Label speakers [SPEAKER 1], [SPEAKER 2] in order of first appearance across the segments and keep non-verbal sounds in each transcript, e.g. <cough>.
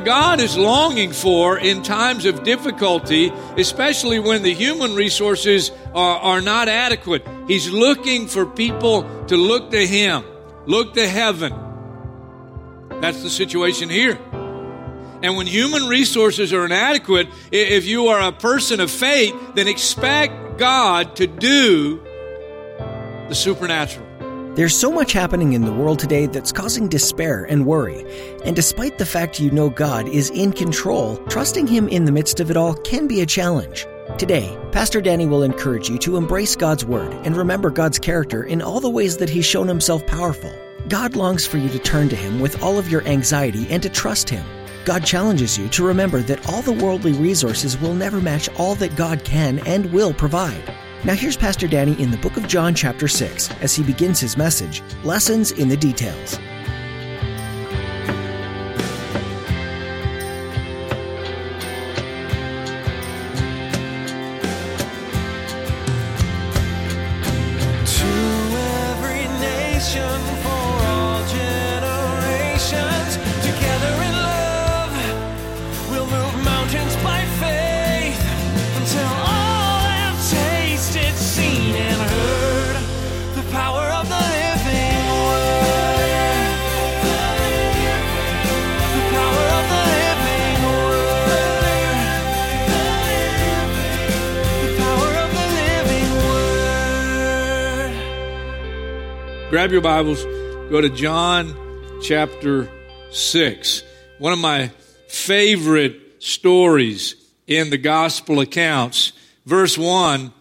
[SPEAKER 1] What God is longing for in times of difficulty, especially when the human resources are, are not adequate. He's looking for people to look to Him, look to heaven. That's the situation here. And when human resources are inadequate, if you are a person of faith, then expect God to do the supernatural.
[SPEAKER 2] There's so much happening in the world today that's causing despair and worry. And despite the fact you know God is in control, trusting Him in the midst of it all can be a challenge. Today, Pastor Danny will encourage you to embrace God's Word and remember God's character in all the ways that He's shown Himself powerful. God longs for you to turn to Him with all of your anxiety and to trust Him. God challenges you to remember that all the worldly resources will never match all that God can and will provide. Now, here's Pastor Danny in the book of John, chapter 6, as he begins his message Lessons in the Details.
[SPEAKER 1] Grab your Bibles, go to John chapter 6. One of my favorite stories in the gospel accounts. Verse 1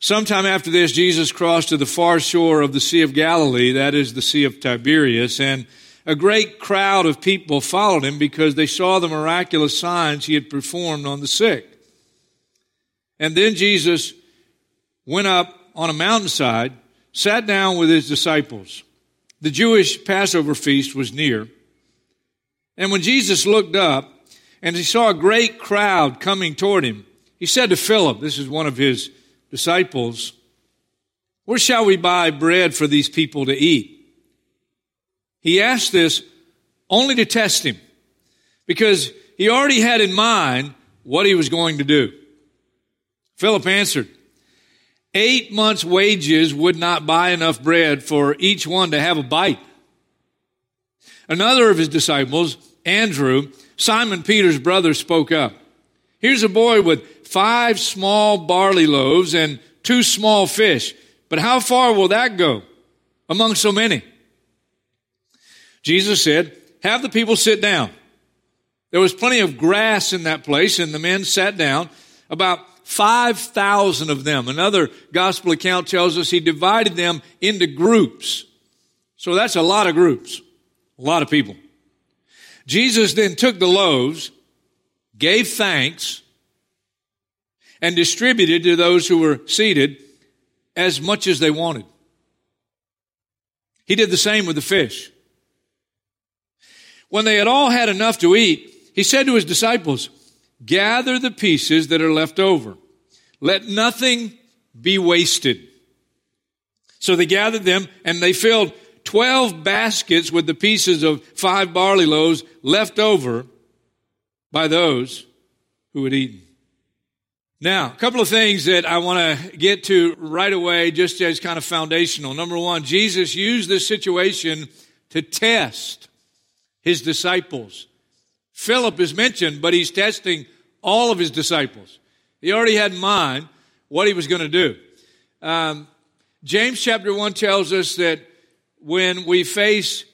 [SPEAKER 1] Sometime after this, Jesus crossed to the far shore of the Sea of Galilee, that is the Sea of Tiberias, and a great crowd of people followed him because they saw the miraculous signs he had performed on the sick. And then Jesus went up on a mountainside sat down with his disciples. The Jewish Passover feast was near. And when Jesus looked up and he saw a great crowd coming toward him, he said to Philip, this is one of his disciples, where shall we buy bread for these people to eat? He asked this only to test him because he already had in mind what he was going to do. Philip answered, Eight months' wages would not buy enough bread for each one to have a bite. Another of his disciples, Andrew, Simon Peter's brother, spoke up. Here's a boy with five small barley loaves and two small fish. But how far will that go among so many? Jesus said, Have the people sit down. There was plenty of grass in that place, and the men sat down. About 5,000 of them. Another gospel account tells us he divided them into groups. So that's a lot of groups, a lot of people. Jesus then took the loaves, gave thanks, and distributed to those who were seated as much as they wanted. He did the same with the fish. When they had all had enough to eat, he said to his disciples, Gather the pieces that are left over. Let nothing be wasted. So they gathered them and they filled 12 baskets with the pieces of five barley loaves left over by those who had eaten. Now, a couple of things that I want to get to right away, just as kind of foundational. Number one, Jesus used this situation to test his disciples. Philip is mentioned, but he's testing all of his disciples. He already had in mind what he was going to do. Um, James chapter 1 tells us that when we face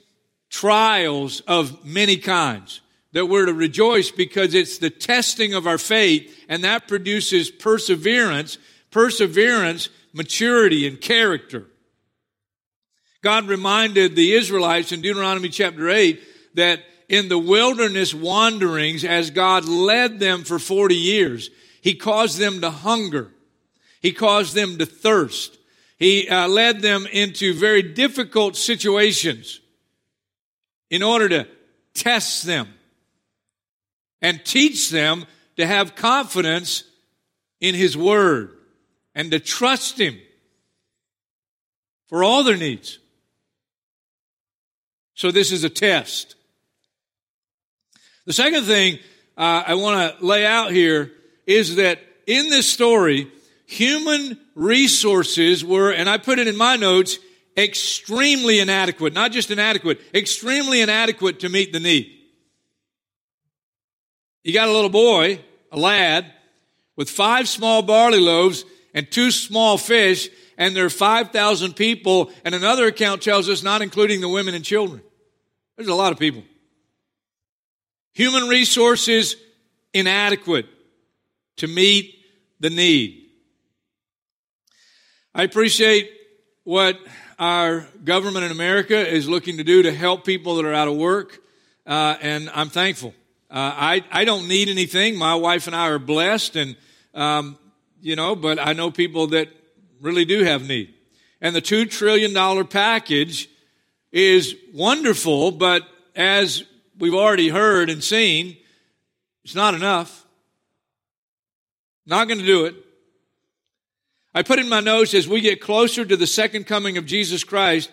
[SPEAKER 1] trials of many kinds, that we're to rejoice because it's the testing of our faith and that produces perseverance, perseverance, maturity, and character. God reminded the Israelites in Deuteronomy chapter 8 that in the wilderness wanderings, as God led them for 40 years, He caused them to hunger. He caused them to thirst. He uh, led them into very difficult situations in order to test them and teach them to have confidence in His Word and to trust Him for all their needs. So this is a test. The second thing uh, I want to lay out here is that in this story, human resources were, and I put it in my notes, extremely inadequate. Not just inadequate, extremely inadequate to meet the need. You got a little boy, a lad, with five small barley loaves and two small fish, and there are 5,000 people, and another account tells us not including the women and children. There's a lot of people. Human resources inadequate to meet the need. I appreciate what our government in America is looking to do to help people that are out of work, uh, and I'm thankful. Uh, I, I don't need anything. My wife and I are blessed, and um, you know, but I know people that really do have need. And the $2 trillion package is wonderful, but as we've already heard and seen, it's not enough. Not going to do it. I put in my notes as we get closer to the second coming of Jesus Christ,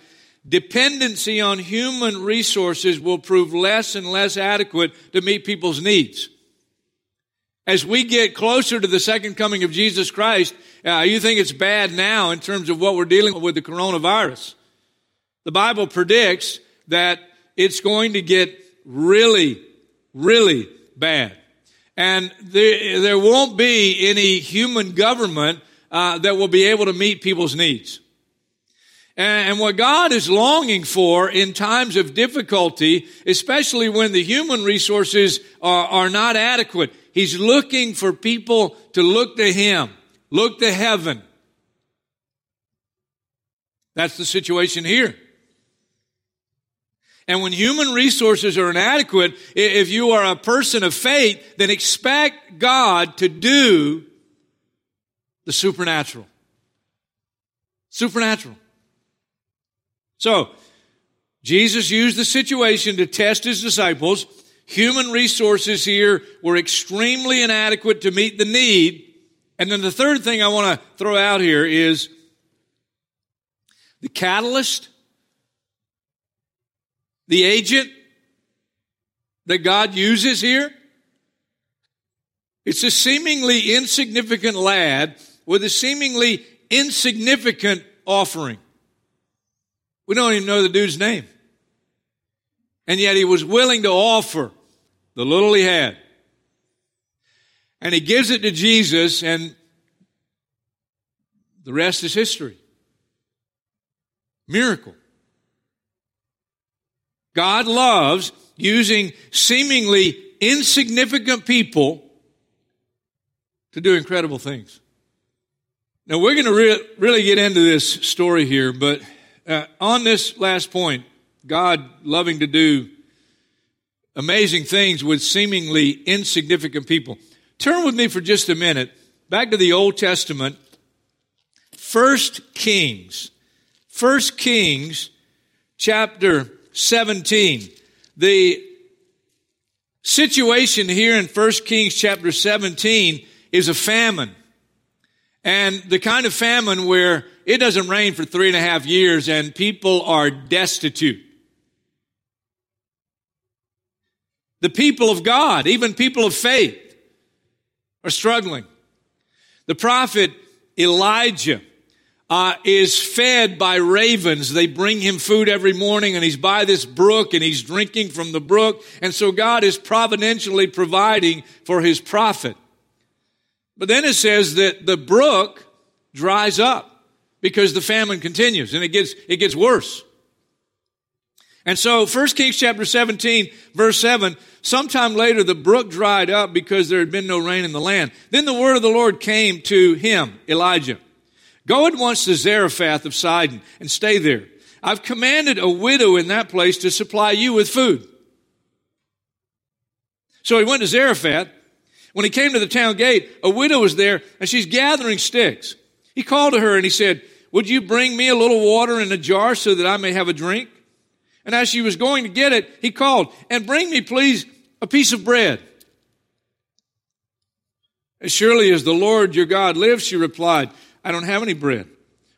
[SPEAKER 1] dependency on human resources will prove less and less adequate to meet people's needs. As we get closer to the second coming of Jesus Christ, uh, you think it's bad now in terms of what we're dealing with the coronavirus. The Bible predicts that it's going to get really, really bad. And there, there won't be any human government uh, that will be able to meet people's needs. And, what God is longing for in times of difficulty, especially when the human resources are, are not adequate, He's looking for people to look to Him, look to heaven. That's the situation here. And when human resources are inadequate, if you are a person of faith, then expect God to do the supernatural. Supernatural. So, Jesus used the situation to test his disciples. Human resources here were extremely inadequate to meet the need. And then the third thing I want to throw out here is the catalyst, the agent that God uses here. It's a seemingly insignificant lad with a seemingly insignificant offering. We don't even know the dude's name. And yet he was willing to offer the little he had. And he gives it to Jesus, and the rest is history. Miracle. God loves using seemingly insignificant people to do incredible things. Now, we're going to re- really get into this story here, but uh, on this last point, God loving to do amazing things with seemingly insignificant people. Turn with me for just a minute back to the Old Testament, First Kings. First Kings chapter 17. The situation here in First Kings chapter 17 is a famine. And the kind of famine where it doesn't rain for three and a half years and people are destitute. The people of God, even people of faith, are struggling. The prophet Elijah uh, is fed by ravens. They bring him food every morning, and he's by this brook, and he's drinking from the brook. And so God is providentially providing for his prophet. But then it says that the brook dries up because the famine continues and it gets, it gets worse. And so 1 Kings chapter 17 verse 7, sometime later the brook dried up because there had been no rain in the land. Then the word of the Lord came to him, Elijah. Go at once to Zarephath of Sidon and stay there. I've commanded a widow in that place to supply you with food. So he went to Zarephath. When he came to the town gate, a widow was there and she's gathering sticks. He called to her and he said, Would you bring me a little water in a jar so that I may have a drink? And as she was going to get it, he called, And bring me, please, a piece of bread. As surely as the Lord your God lives, she replied, I don't have any bread.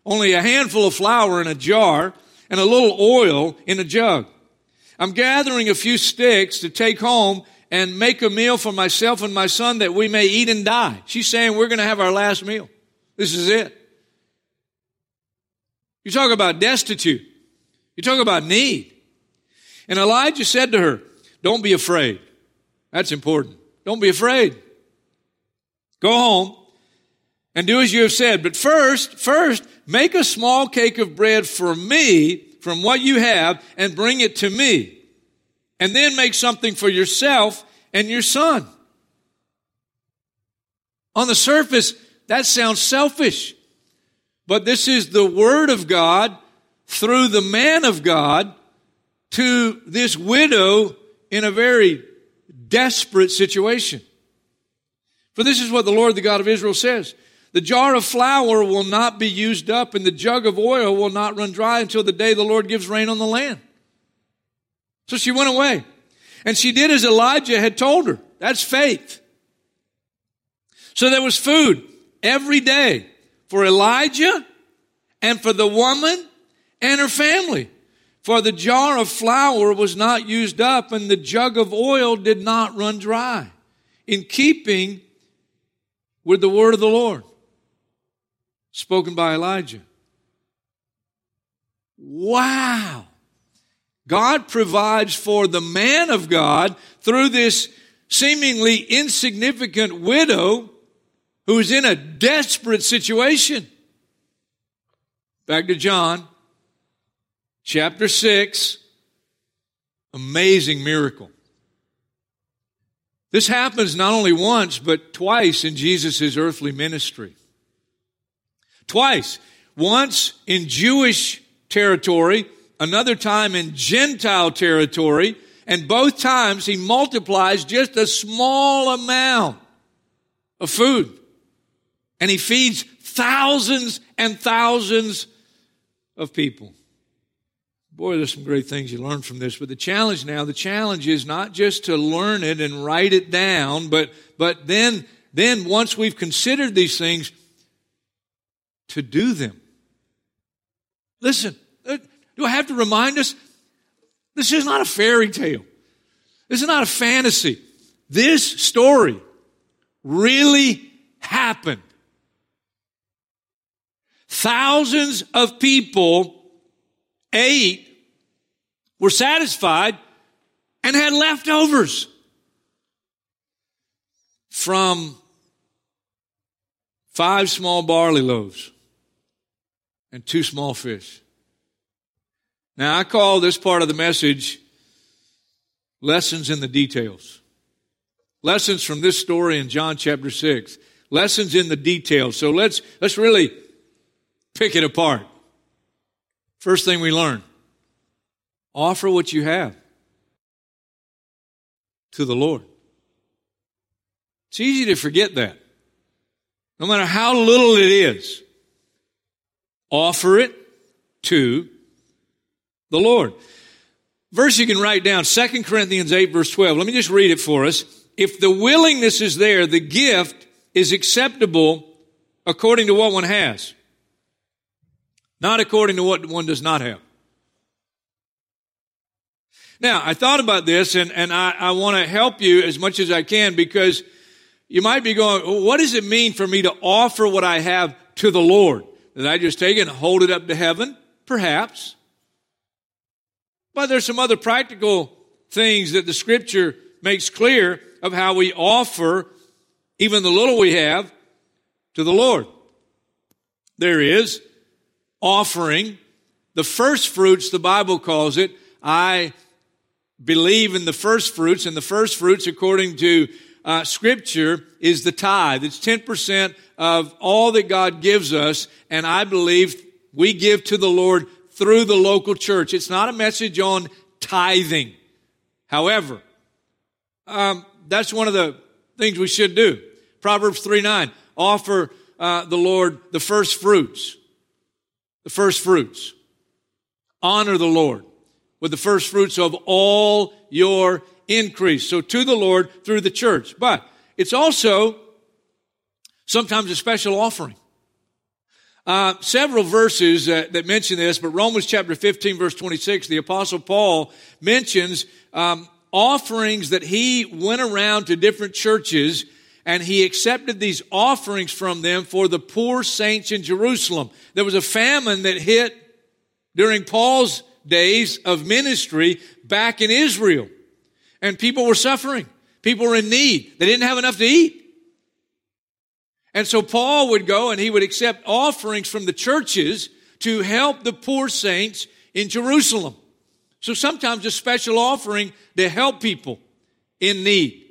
[SPEAKER 1] Only a handful of flour in a jar and a little oil in a jug. I'm gathering a few sticks to take home and make a meal for myself and my son that we may eat and die. She's saying we're going to have our last meal. This is it. You talk about destitute. You talk about need. And Elijah said to her, Don't be afraid. That's important. Don't be afraid. Go home and do as you have said. But first, first, make a small cake of bread for me from what you have and bring it to me. And then make something for yourself and your son. On the surface, that sounds selfish. But this is the word of God through the man of God to this widow in a very desperate situation. For this is what the Lord, the God of Israel says. The jar of flour will not be used up, and the jug of oil will not run dry until the day the Lord gives rain on the land. So she went away. And she did as Elijah had told her. That's faith. So there was food every day for Elijah and for the woman and her family. For the jar of flour was not used up and the jug of oil did not run dry. In keeping with the word of the Lord spoken by Elijah. Wow. God provides for the man of God through this seemingly insignificant widow who's in a desperate situation. Back to John chapter 6. Amazing miracle. This happens not only once, but twice in Jesus' earthly ministry. Twice. Once in Jewish territory, another time in Gentile territory, and both times he multiplies just a small amount of food. And he feeds thousands and thousands of people. Boy, there's some great things you learn from this. But the challenge now, the challenge is not just to learn it and write it down, but, but then, then once we've considered these things, to do them. Listen, uh, do I have to remind us? This is not a fairy tale. This is not a fantasy. This story really happened. Thousands of people ate, were satisfied, and had leftovers from five small barley loaves and two small fish. Now, I call this part of the message lessons in the details. Lessons from this story in John chapter 6. Lessons in the details. So let's, let's really pick it apart. First thing we learn offer what you have to the Lord. It's easy to forget that. No matter how little it is, offer it to the Lord. Verse you can write down, 2 Corinthians 8 verse 12. Let me just read it for us. If the willingness is there, the gift is acceptable according to what one has. Not according to what one does not have. Now, I thought about this and, and I, I want to help you as much as I can because you might be going, well, what does it mean for me to offer what I have to the Lord? Did I just take and hold it up to heaven? Perhaps. But there's some other practical things that the scripture makes clear of how we offer even the little we have to the Lord. There is offering the first fruits, the Bible calls it. I believe in the first fruits, and the first fruits, according to uh, scripture, is the tithe. It's 10% of all that God gives us, and I believe we give to the Lord through the local church. It's not a message on tithing. However, um, that's one of the things we should do. Proverbs 3 9, offer uh, the Lord the first fruits. The first fruits. Honor the Lord with the first fruits of all your increase. So to the Lord through the church. But it's also sometimes a special offering. Uh, several verses uh, that mention this, but Romans chapter 15, verse 26, the Apostle Paul mentions um, offerings that he went around to different churches and he accepted these offerings from them for the poor saints in Jerusalem. There was a famine that hit during Paul's days of ministry back in Israel, and people were suffering. People were in need. They didn't have enough to eat. And so Paul would go and he would accept offerings from the churches to help the poor saints in Jerusalem. So sometimes a special offering to help people in need.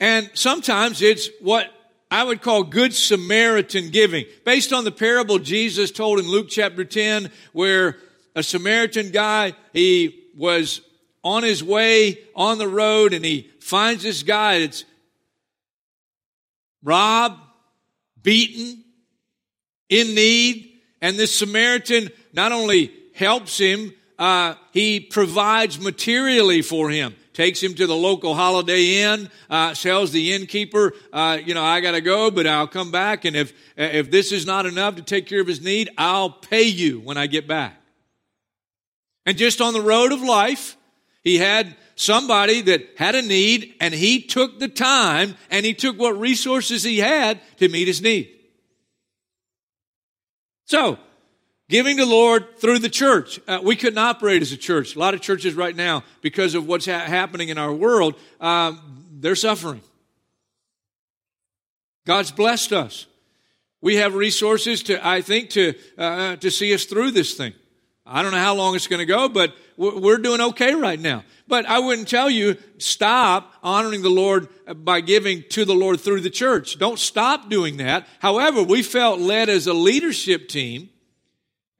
[SPEAKER 1] And sometimes it's what I would call good Samaritan giving, based on the parable Jesus told in Luke chapter 10, where a Samaritan guy, he was on his way on the road and he finds this guy that's robbed, beaten, in need, and this Samaritan not only helps him, uh, he provides materially for him. Takes him to the local Holiday Inn, uh, tells the innkeeper, uh, you know, I gotta go, but I'll come back, and if if this is not enough to take care of his need, I'll pay you when I get back. And just on the road of life, he had somebody that had a need and he took the time and he took what resources he had to meet his need. So, giving to Lord through the church. Uh, we couldn't operate as a church. A lot of churches right now, because of what's ha- happening in our world, um, they're suffering. God's blessed us. We have resources to, I think, to uh, to see us through this thing. I don't know how long it's going to go, but we're doing okay right now. But I wouldn't tell you stop honoring the Lord by giving to the Lord through the church. Don't stop doing that. However, we felt led as a leadership team,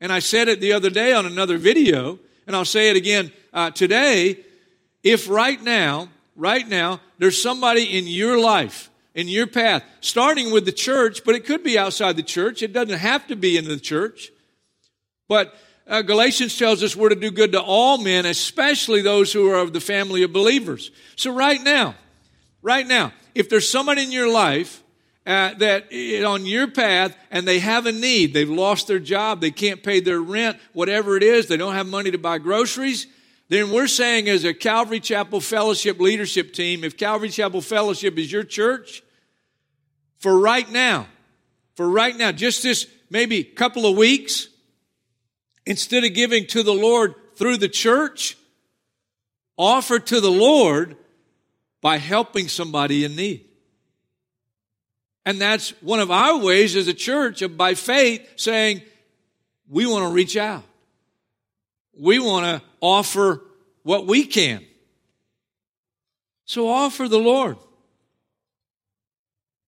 [SPEAKER 1] and I said it the other day on another video, and I'll say it again uh, today. If right now, right now, there's somebody in your life, in your path, starting with the church, but it could be outside the church. It doesn't have to be in the church. But uh, Galatians tells us we're to do good to all men, especially those who are of the family of believers. So right now, right now, if there's someone in your life uh, that on your path and they have a need, they've lost their job, they can't pay their rent, whatever it is, they don't have money to buy groceries, then we're saying as a Calvary Chapel Fellowship leadership team, if Calvary Chapel Fellowship is your church, for right now, for right now, just this maybe couple of weeks, Instead of giving to the Lord through the church, offer to the Lord by helping somebody in need. And that's one of our ways as a church of by faith saying, we want to reach out. We want to offer what we can. So offer the Lord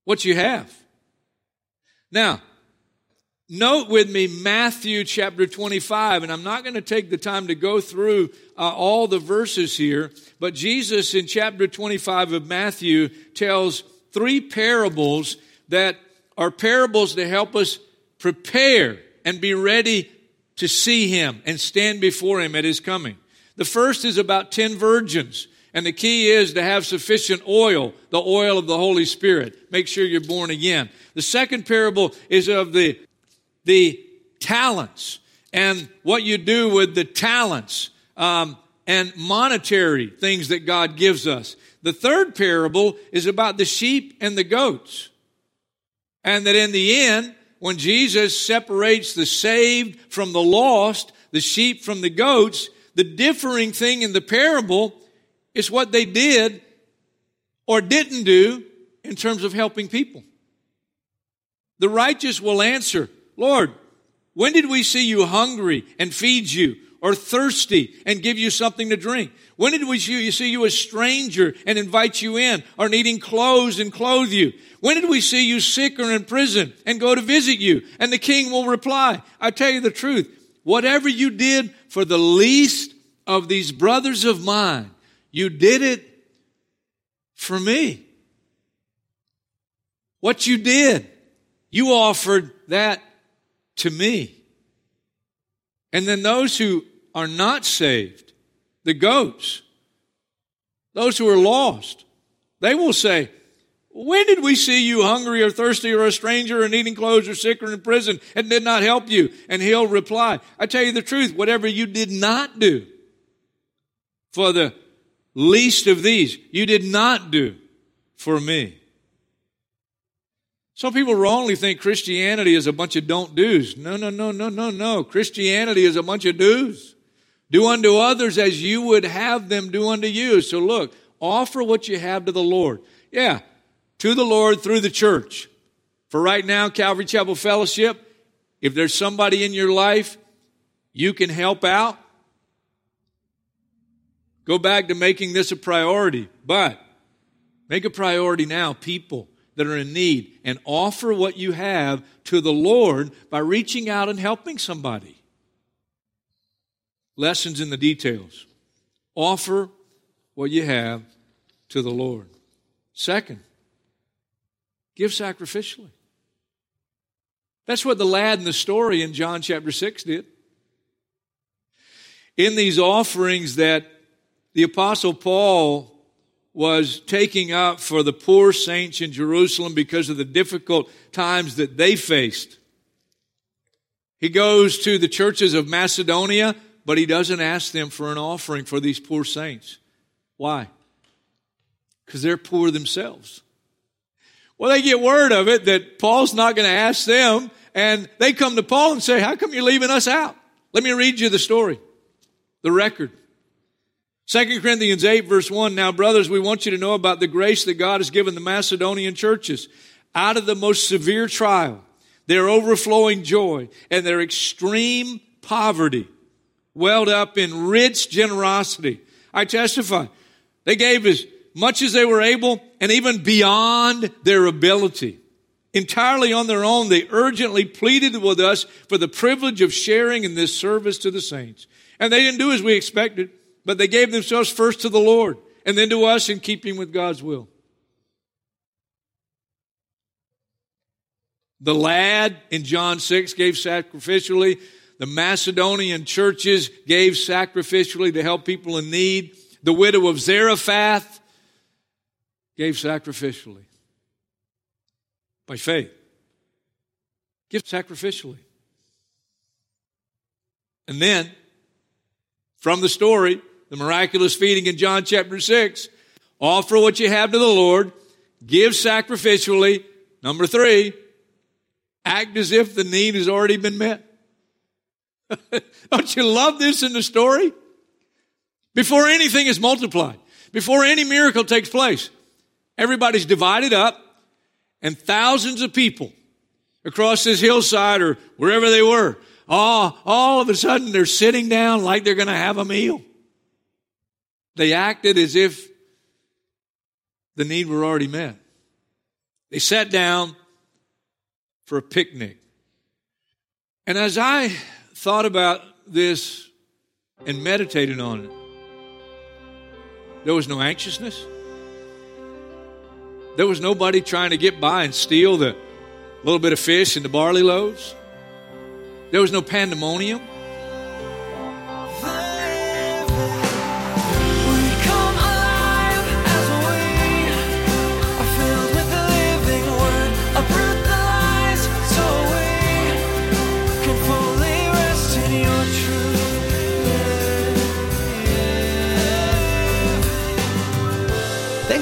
[SPEAKER 1] what you have. Now, Note with me Matthew chapter 25, and I'm not going to take the time to go through uh, all the verses here, but Jesus in chapter 25 of Matthew tells three parables that are parables to help us prepare and be ready to see Him and stand before Him at His coming. The first is about 10 virgins. And the key is to have sufficient oil, the oil of the Holy Spirit. Make sure you're born again. The second parable is of the the talents and what you do with the talents um, and monetary things that God gives us. The third parable is about the sheep and the goats. And that in the end, when Jesus separates the saved from the lost, the sheep from the goats, the differing thing in the parable is what they did or didn't do in terms of helping people. The righteous will answer, Lord, when did we see you hungry and feed you, or thirsty and give you something to drink? When did we see you, see you a stranger and invite you in, or needing clothes and clothe you? When did we see you sick or in prison and go to visit you? And the king will reply, I tell you the truth, whatever you did for the least of these brothers of mine, you did it for me. What you did, you offered that to me. And then those who are not saved, the goats, those who are lost, they will say, when did we see you hungry or thirsty or a stranger or needing clothes or sick or in prison and did not help you? And he'll reply, I tell you the truth, whatever you did not do for the least of these, you did not do for me. Some people wrongly think Christianity is a bunch of don't do's. No, no, no, no, no, no. Christianity is a bunch of do's. Do unto others as you would have them do unto you. So look, offer what you have to the Lord. Yeah, to the Lord through the church. For right now, Calvary Chapel Fellowship, if there's somebody in your life you can help out, go back to making this a priority. But make a priority now, people that are in need, and offer what you have to the Lord by reaching out and helping somebody. Lessons in the details. Offer what you have to the Lord. Second, Give sacrificially. That's what the lad in the story in John chapter 6 did. In these offerings that the Apostle Paul was taking up for the poor saints in Jerusalem because of the difficult times that they faced. He goes to the churches of Macedonia, but he doesn't ask them for an offering for these poor saints. Why? Because they're poor themselves. Well, they get word of it that Paul's not going to ask them, and they come to Paul and say, How come you're leaving us out? Let me read you the story, the record. 2 Corinthians 8, verse 1. Now, brothers, we want you to know about the grace that God has given the Macedonian churches. Out of the most severe trial, their overflowing joy and their extreme poverty welled up in rich generosity. I testify. They gave as much as they were able and even beyond their ability. Entirely on their own, they urgently pleaded with us for the privilege of sharing in this service to the saints. And they didn't do as we expected, but they gave themselves first to the Lord and then to us in keeping with God's will. The lad in John 6 gave sacrificially. The Macedonian churches gave sacrificially to help people in need. The widow of Zarephath gave sacrificially by faith. Give sacrificially. And then, from the story, the miraculous feeding in John chapter 6, offer what you have to the Lord, give sacrificially. Number three, act as if the need has already been met. <laughs> Don't you love this in the story? Before anything is multiplied, before any miracle takes place, Everybody's divided up, and thousands of people across this hillside or wherever they were, all, all of a sudden they're sitting down like they're going to have a meal. They acted as if the need were already met. They sat down for a picnic. And as I thought about this and meditated on it, there was no anxiousness. There was nobody trying to get by and steal the little bit of fish and the barley loaves. There was no pandemonium.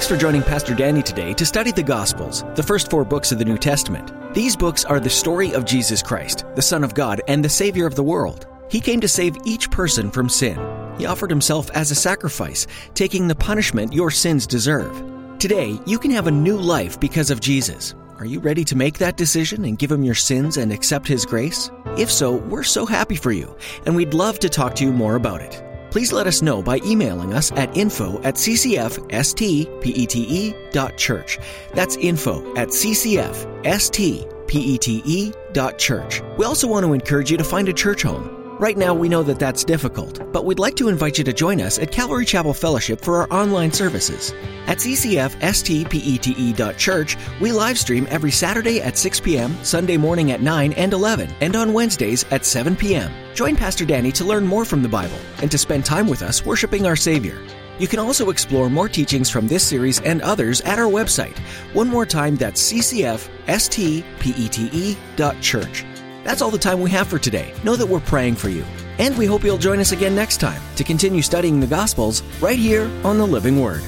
[SPEAKER 2] Thanks for joining Pastor Danny today to study the Gospels, the first four books of the New Testament. These books are the story of Jesus Christ, the Son of God and the Savior of the world. He came to save each person from sin. He offered himself as a sacrifice, taking the punishment your sins deserve. Today, you can have a new life because of Jesus. Are you ready to make that decision and give him your sins and accept his grace? If so, we're so happy for you, and we'd love to talk to you more about it please let us know by emailing us at info at ccfstpete.church. That's info at ccfstpete.church. We also want to encourage you to find a church home. Right now, we know that that's difficult, but we'd like to invite you to join us at Calvary Chapel Fellowship for our online services. At ccfstpete.church, we live stream every Saturday at 6 p.m., Sunday morning at 9 and 11, and on Wednesdays at 7 p.m. Join Pastor Danny to learn more from the Bible and to spend time with us worshiping our Savior. You can also explore more teachings from this series and others at our website. One more time, that's ccfstpete.church. That's all the time we have for today. Know that we're praying for you. And we hope you'll join us again next time to continue studying the Gospels right here on the Living Word.